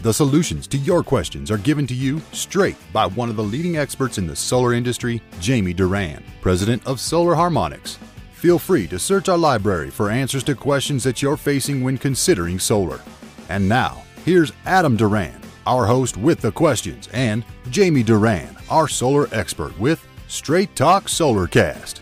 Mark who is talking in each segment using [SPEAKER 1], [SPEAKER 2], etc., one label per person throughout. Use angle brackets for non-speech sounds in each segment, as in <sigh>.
[SPEAKER 1] The solutions to your questions are given to you straight by one of the leading experts in the solar industry, Jamie Duran, president of Solar Harmonics. Feel free to search our library for answers to questions that you're facing when considering solar. And now, here's Adam Duran, our host with the questions, and Jamie Duran, our solar expert with Straight Talk Solarcast.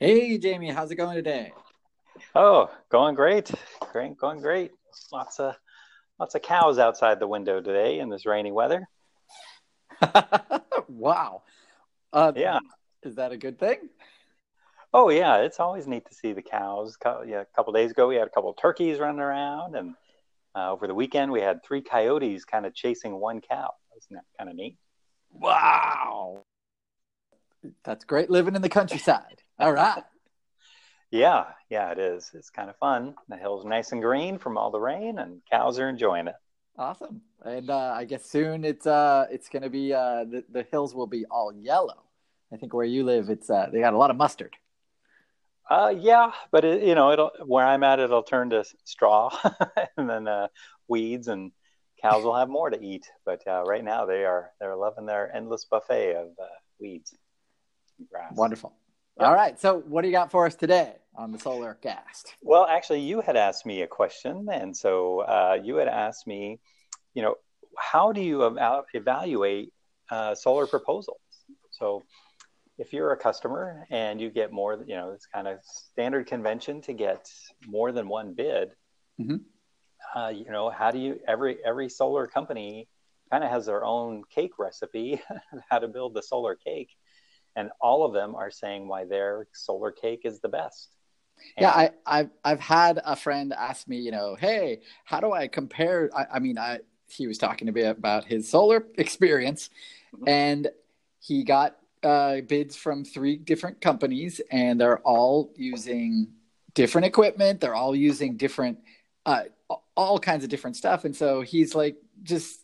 [SPEAKER 2] Hey, Jamie, how's it going today?
[SPEAKER 3] Oh, going great. Great, going great. Lots of lots of cows outside the window today in this rainy weather. <laughs>
[SPEAKER 2] wow. Uh,
[SPEAKER 3] yeah.
[SPEAKER 2] Is that a good thing?
[SPEAKER 3] Oh yeah, it's always neat to see the cows. Yeah, a couple days ago we had a couple of turkeys running around, and uh, over the weekend we had three coyotes kind of chasing one cow. Isn't that kind of neat?
[SPEAKER 2] Wow. That's great living in the countryside. All right.
[SPEAKER 3] Yeah, yeah, it is. It's kind of fun. The hill's nice and green from all the rain, and cows are enjoying it.
[SPEAKER 2] Awesome. And uh, I guess soon it's uh, it's going to be uh, the the hills will be all yellow. I think where you live, it's uh, they got a lot of mustard.
[SPEAKER 3] Uh, yeah, but it, you know, it'll where I'm at, it'll turn to straw, <laughs> and then uh, weeds, and cows will have more to eat. But uh, right now, they are they're loving their endless buffet of uh, weeds, and grass.
[SPEAKER 2] Wonderful. All right. So, what do you got for us today on the Solar Cast?
[SPEAKER 3] Well, actually, you had asked me a question, and so uh, you had asked me, you know, how do you evaluate uh, solar proposals? So, if you're a customer and you get more, you know, it's kind of standard convention to get more than one bid. Mm-hmm. Uh, you know, how do you every every solar company kind of has their own cake recipe <laughs> how to build the solar cake and all of them are saying why their solar cake is the best.
[SPEAKER 2] And yeah, I, I've I've had a friend ask me, you know, hey, how do I compare? I, I mean, I he was talking to me about his solar experience, mm-hmm. and he got uh, bids from three different companies, and they're all using different equipment. They're all using different, uh, all kinds of different stuff, and so he's like, just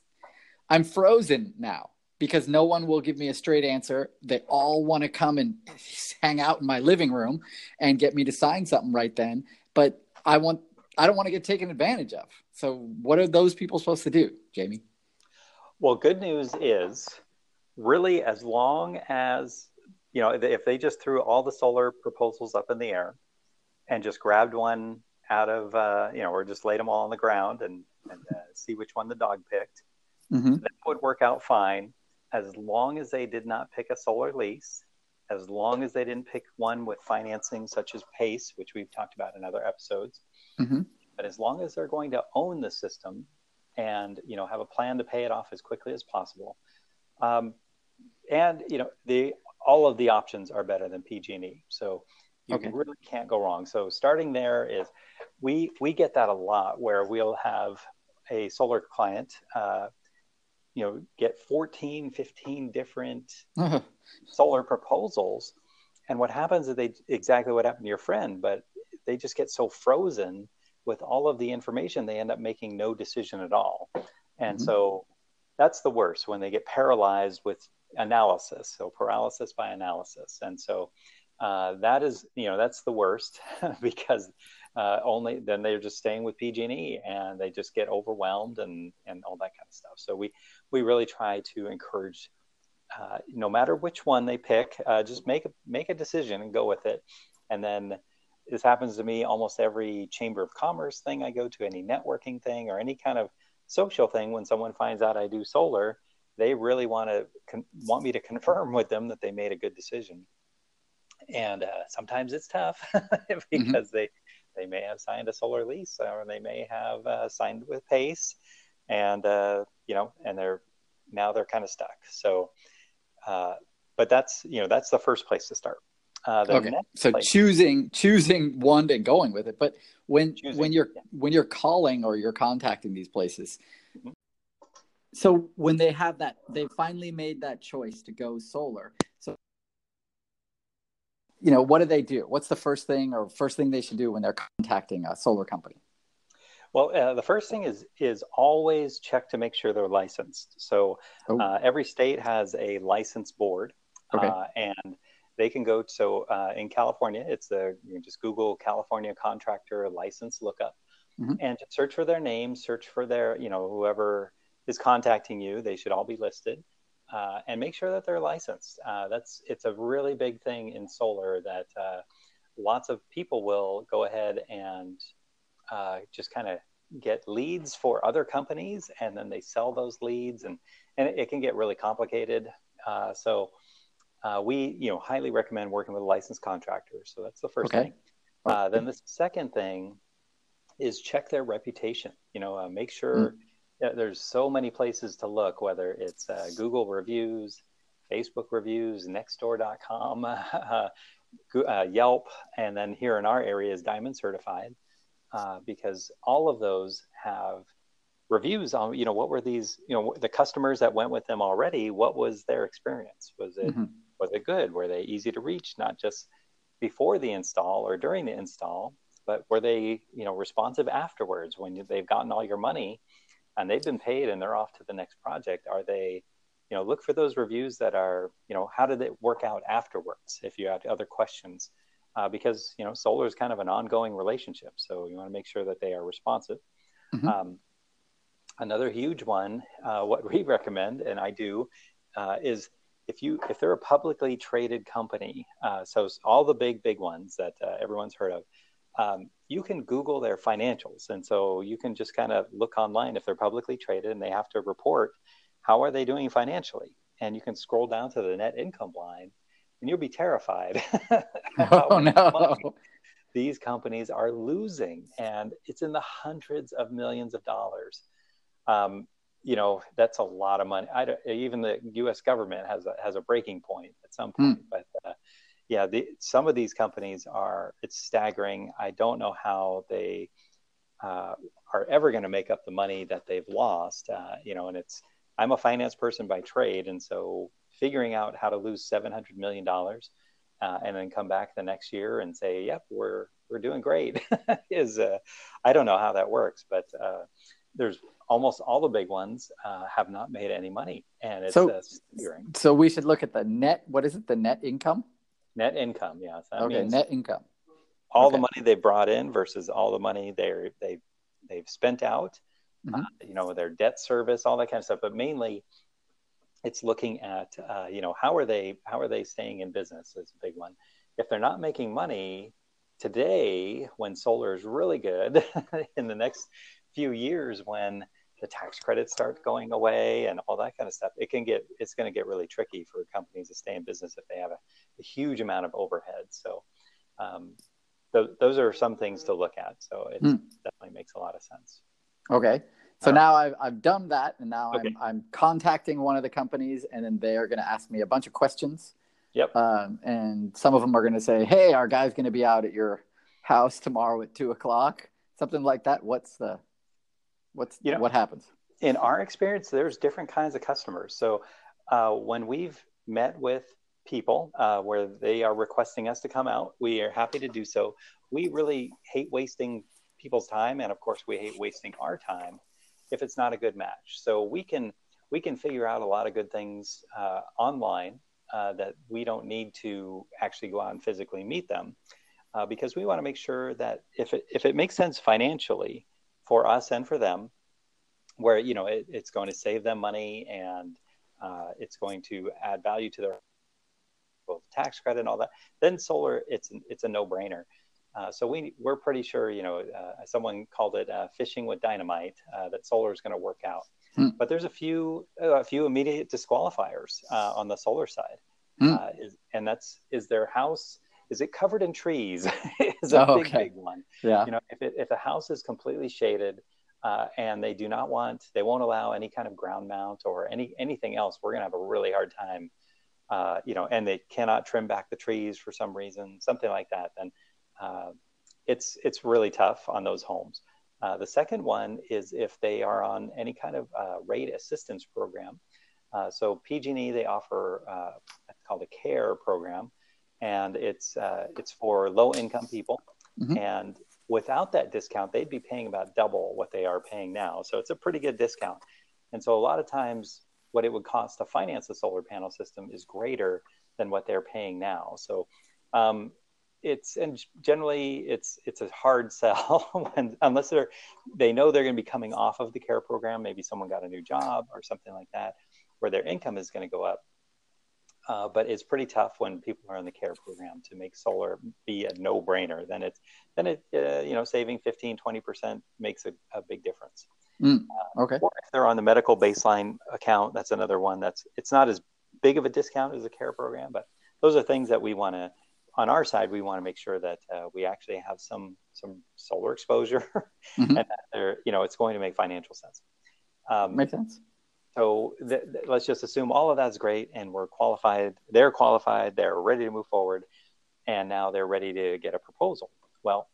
[SPEAKER 2] I'm frozen now because no one will give me a straight answer. They all want to come and hang out in my living room and get me to sign something right then. But I want I don't want to get taken advantage of. So what are those people supposed to do, Jamie?
[SPEAKER 3] Well, good news is really as long as you know if they just threw all the solar proposals up in the air and just grabbed one out of uh, you know or just laid them all on the ground and, and uh, see which one the dog picked mm-hmm. that would work out fine as long as they did not pick a solar lease, as long as they didn't pick one with financing such as PACE, which we've talked about in other episodes, mm-hmm. but as long as they're going to own the system and you know have a plan to pay it off as quickly as possible, um, and you know the all of the options are better than PG&E, so you okay. really can't go wrong. So starting there is we we get that a lot where we'll have a solar client. Uh, you know get 14 15 different uh-huh. solar proposals and what happens is they exactly what happened to your friend but they just get so frozen with all of the information they end up making no decision at all and mm-hmm. so that's the worst when they get paralyzed with analysis so paralysis by analysis and so uh, that is you know that's the worst <laughs> because uh, only then they're just staying with PG&E and they just get overwhelmed and and all that kind of stuff. So we we really try to encourage, uh, no matter which one they pick, uh, just make a, make a decision and go with it. And then this happens to me almost every chamber of commerce thing I go to, any networking thing or any kind of social thing. When someone finds out I do solar, they really want to con- want me to confirm with them that they made a good decision. And uh, sometimes it's tough <laughs> because mm-hmm. they they may have signed a solar lease or they may have uh, signed with Pace and uh, you know, and they're now they're kind of stuck. So, uh, but that's you know that's the first place to start.
[SPEAKER 2] Uh, okay. So place, choosing choosing one and going with it. But when choosing, when you're yeah. when you're calling or you're contacting these places, mm-hmm. so when they have that, they finally made that choice to go solar. You know, what do they do? What's the first thing or first thing they should do when they're contacting a solar company?
[SPEAKER 3] Well, uh, the first thing is is always check to make sure they're licensed. So oh. uh, every state has a license board, okay. uh, and they can go. So uh, in California, it's a you can just Google California contractor license lookup, mm-hmm. and search for their name, search for their you know whoever is contacting you. They should all be listed. Uh, and make sure that they're licensed. Uh, that's it's a really big thing in solar that lots of people will go ahead and uh, just kind of get leads for other companies and then they sell those leads and, and it, it can get really complicated. Uh, so uh, we, you know, highly recommend working with a licensed contractor. So that's the first okay. thing. Uh, then the second thing is check their reputation. You know, uh, make sure mm. There's so many places to look, whether it's uh, Google reviews, Facebook reviews, Nextdoor.com, <laughs> uh, Yelp, and then here in our area is Diamond Certified uh, because all of those have reviews on you know what were these you know the customers that went with them already what was their experience? Was it mm-hmm. was it good? Were they easy to reach not just before the install or during the install but were they you know responsive afterwards when they've gotten all your money and they've been paid and they're off to the next project are they you know look for those reviews that are you know how did it work out afterwards if you have other questions uh, because you know solar is kind of an ongoing relationship. So you want to make sure that they are responsive. Mm-hmm. Um, another huge one, uh, what <laughs> we recommend, and I do, uh, is if you if they're a publicly traded company, uh, so all the big big ones that uh, everyone's heard of. Um, you can Google their financials, and so you can just kind of look online if they're publicly traded and they have to report how are they doing financially, and you can scroll down to the net income line, and you'll be terrified. <laughs> <laughs>
[SPEAKER 2] oh no!
[SPEAKER 3] These companies are losing, and it's in the hundreds of millions of dollars. Um, you know that's a lot of money. I even the U.S. government has a, has a breaking point at some point, hmm. but uh, yeah, the, some of these companies are it's staggering. I don't know how they uh, are ever going to make up the money that they've lost. Uh, you know, and it's I'm a finance person by trade, and so figuring out how to lose $700 million uh, and then come back the next year and say, yep, we're, we're doing great <laughs> is, uh, I don't know how that works, but uh, there's almost all the big ones uh, have not made any money and it's
[SPEAKER 2] so,
[SPEAKER 3] uh,
[SPEAKER 2] so we should look at the net, what is it? The net income?
[SPEAKER 3] Net income. Yeah.
[SPEAKER 2] So okay. Net income.
[SPEAKER 3] All okay. the money they brought in versus all the money they're, they, they've spent out, mm-hmm. Uh, you know, their debt service, all that kind of stuff, but mainly it's looking at uh, you know how are they how are they staying in business is a big one if they're not making money today when solar is really good <laughs> in the next few years when the tax credits start going away and all that kind of stuff it can get it's going to get really tricky for companies to stay in business if they have a, a huge amount of overhead so um, th- those are some things to look at so it mm. definitely makes a lot of sense
[SPEAKER 2] okay so uh, now I've, I've done that, and now okay. I'm, I'm contacting one of the companies, and then they are going to ask me a bunch of questions.
[SPEAKER 3] Yep.
[SPEAKER 2] Um, and some of them are going to say, "Hey, our guy's going to be out at your house tomorrow at two o'clock," something like that. What's the, what's you know, what happens?
[SPEAKER 3] In our experience, there's different kinds of customers. So uh, when we've met with people uh, where they are requesting us to come out, we are happy to do so. We really hate wasting people's time, and of course, we hate wasting our time if it's not a good match. So we can we can figure out a lot of good things uh, online uh, that we don't need to actually go out and physically meet them uh, because we want to make sure that if it, if it makes sense financially for us and for them, where you know it, it's going to save them money and uh, it's going to add value to their both tax credit and all that, then solar it's it's a no brainer. Uh, so we we're pretty sure, you know, uh, someone called it uh, fishing with dynamite uh, that solar is going to work out. Hmm. But there's a few a few immediate disqualifiers uh, on the solar side, hmm. is, and that's is their house is it covered in trees? <laughs> is a oh, big okay. big one.
[SPEAKER 2] Yeah.
[SPEAKER 3] You know, if it, if a house is completely shaded. and they do not want, they won't allow any kind of ground mount or any anything else. We're going to have a really hard time, you know. And they cannot trim back the trees for some reason, something like that. Then uh, it's it's really tough on those homes. Uh, the second one is if they are on any kind of uh, rate assistance program. Uh, so PG&E they offer uh, called a CARE program, and it's uh, it's for low income people. Mm-hmm. And without that discount, they'd be paying about double what they are paying now. So it's a pretty good discount. And so a lot of times, what it would cost to finance a solar panel system is greater than what they're paying now. So um, it's and generally it's it's a hard <laughs> sell when, unless they're they know they're going to be coming off of the care program. Maybe someone got a new job or something like that, where their income is going to go up. Uh, but it's pretty tough when people are in the care program to make solar be a no-brainer. Then it's then it uh, you know saving 15 20 percent makes a, a, big difference.
[SPEAKER 2] Mm, okay.
[SPEAKER 3] Uh, or if they're on the medical baseline account, that's another one that's it's not as big of a discount as a care program, but those are things that we want to on our side we want to make sure that uh, we actually have some some solar exposure <laughs> mm-hmm. and that you know it's going to make financial sense.
[SPEAKER 2] Um, Makes sense
[SPEAKER 3] so th- th- let's just assume all of that's great and we're qualified they're qualified they're ready to move forward and now they're ready to get a proposal. Well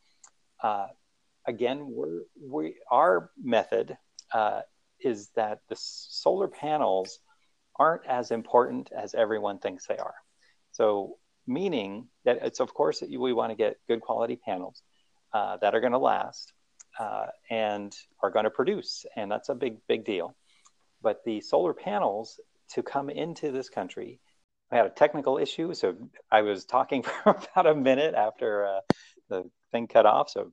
[SPEAKER 3] uh, again we're, we our method uh, is that the solar panels aren't as important as everyone thinks they are. So meaning that it's of course we want to get good quality panels uh, that are going to last uh, and are going to produce and that's a big big deal but the solar panels to come into this country, I had a technical issue. So I was talking <laughs> for about a minute after uh, the thing cut off. So,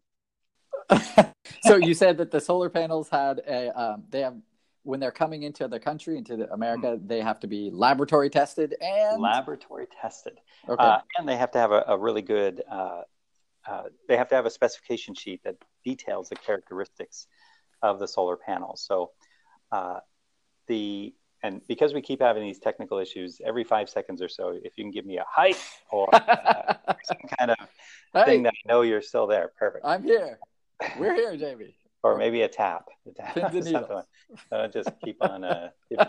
[SPEAKER 3] <laughs>
[SPEAKER 2] so you said that the solar panels had a, um, they have, when they're coming into the country, into the America, mm-hmm. they have to be laboratory tested and
[SPEAKER 3] laboratory tested. Okay. Uh, and they have to have a, a really good, uh, uh, they have to have a specification sheet that details the characteristics of the solar panels. So, uh, the and because we keep having these technical issues every five seconds or so, if you can give me a height or uh, <laughs> some kind of hey, thing that I know you're still there, perfect.
[SPEAKER 2] I'm here. We're here, Jamie.
[SPEAKER 3] or maybe a tap. A tap <laughs> just keep on uh, <laughs> uh,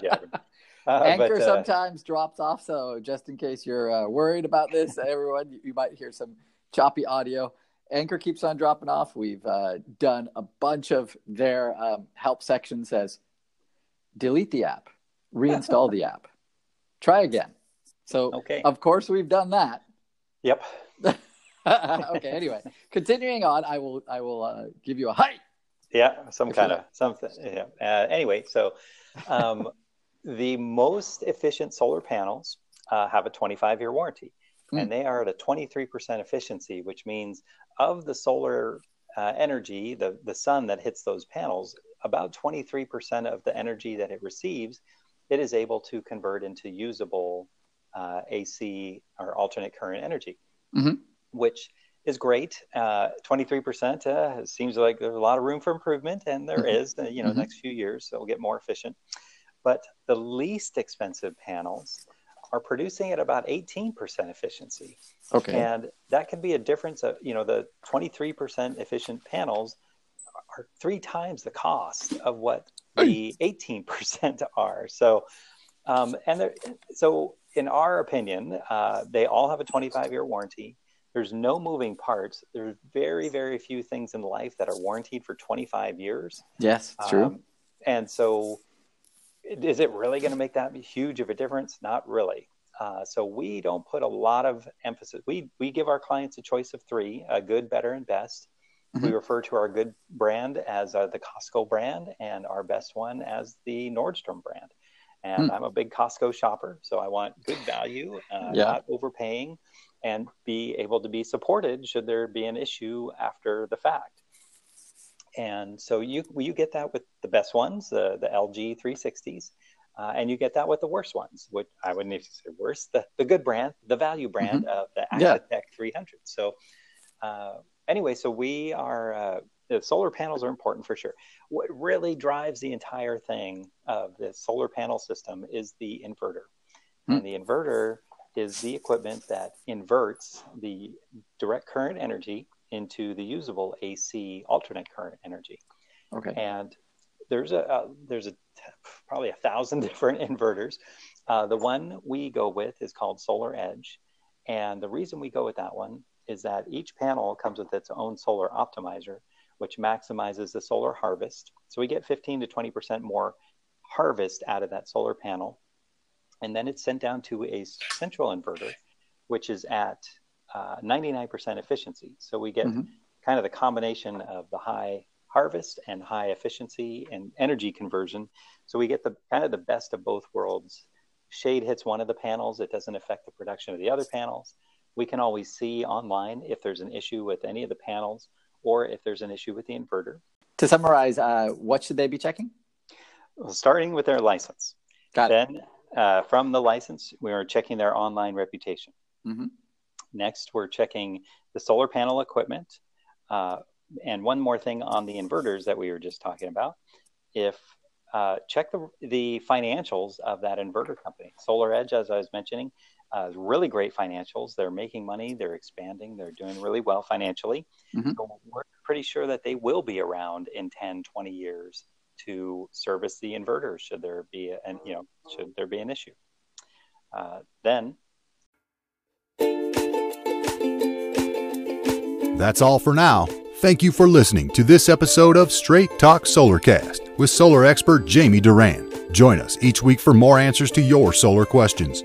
[SPEAKER 2] Anchor but, uh, sometimes drops off, so just in case you're uh, worried about this, everyone, you, you, might hear some choppy audio. Anchor keeps on dropping off. We've uh, done a bunch of their um, help sections as delete the app, reinstall the app, try again. So, okay. of course, we've done that.
[SPEAKER 3] Yep. <laughs>
[SPEAKER 2] okay. Anyway, continuing on, I will I will uh, give you a height.
[SPEAKER 3] Yeah, some kind of something. Yeah. Uh, anyway, so um, <laughs> the most efficient solar panels uh, have a 25 year warranty, mm. and they are at a 23% efficiency, which means of the solar uh, energy, the the sun that hits those panels, about 23% of the energy that it receives, it is able to convert into usable uh, AC or alternate current energy, mm-hmm. which is great. Uh, 23% uh, seems like there's a lot of room for improvement, and there mm-hmm. is. Uh, you know, mm-hmm. next few years it'll get more efficient. But the least expensive panels are producing at about 18% efficiency.
[SPEAKER 2] Okay.
[SPEAKER 3] And that can be a difference of, you know, the 23% efficient panels are three times the cost of what the 18% <laughs> are. So, um, and so in our opinion, uh, they all have a 25 year warranty. There's no moving parts. There's very, very few things in life that are warranted for 25 years.
[SPEAKER 2] Yes, true. Um,
[SPEAKER 3] and so, is it really going to make that huge of a difference? Not really. Uh, so we don't put a lot of emphasis. We we give our clients a choice of three: a good, better, and best. Mm-hmm. We refer to our good brand as uh, the Costco brand and our best one as the Nordstrom brand. And mm. I'm a big Costco shopper, so I want good value, uh, yeah. not overpaying, and be able to be supported should there be an issue after the fact. And so you you get that with the best ones, the the LG 360s, uh, and you get that with the worst ones, which I wouldn't even say worse, the, the good brand, the value brand mm-hmm. of the Axitec yeah. 300. So uh, anyway, so we are uh, the solar panels are important for sure. What really drives the entire thing of the solar panel system is the inverter, hmm. and the inverter is the equipment that inverts the direct current energy into the usable AC alternate current energy.
[SPEAKER 2] Okay.
[SPEAKER 3] And there's a uh, there's a probably a thousand <laughs> different inverters. Uh, the one we go with is called Solar Edge, and the reason we go with that one is that each panel comes with its own solar optimizer, which maximizes the solar harvest. So we get 15 to 20% more harvest out of that solar panel. And then it's sent down to a central inverter, which is at uh, 99% efficiency. So we get mm-hmm. kind of the combination of the high harvest and high efficiency and energy conversion. So we get the kind of the best of both worlds. Shade hits one of the panels, it doesn't affect the production of the other panels. We can always see online if there's an issue with any of the panels or if there's an issue with the inverter.
[SPEAKER 2] To summarize, uh, what should they be checking?
[SPEAKER 3] Well, starting with their license.
[SPEAKER 2] Got
[SPEAKER 3] then, it. Uh, from the license, we are checking their online reputation.
[SPEAKER 2] Mm-hmm.
[SPEAKER 3] Next, we're checking the solar panel equipment. Uh, and one more thing on the inverters that we were just talking about. If uh, check the, the financials of that inverter company. Solar Edge, as I was mentioning, uh, really great financials. They're making money, they're expanding, they're doing really well financially. Mm-hmm. So we're pretty sure that they will be around in 10, 20 years to service the inverters should there be an you know should there be an issue. Uh, then
[SPEAKER 1] That's all for now. Thank you for listening to this episode of Straight Talk Solarcast with solar expert Jamie Duran. Join us each week for more answers to your solar questions.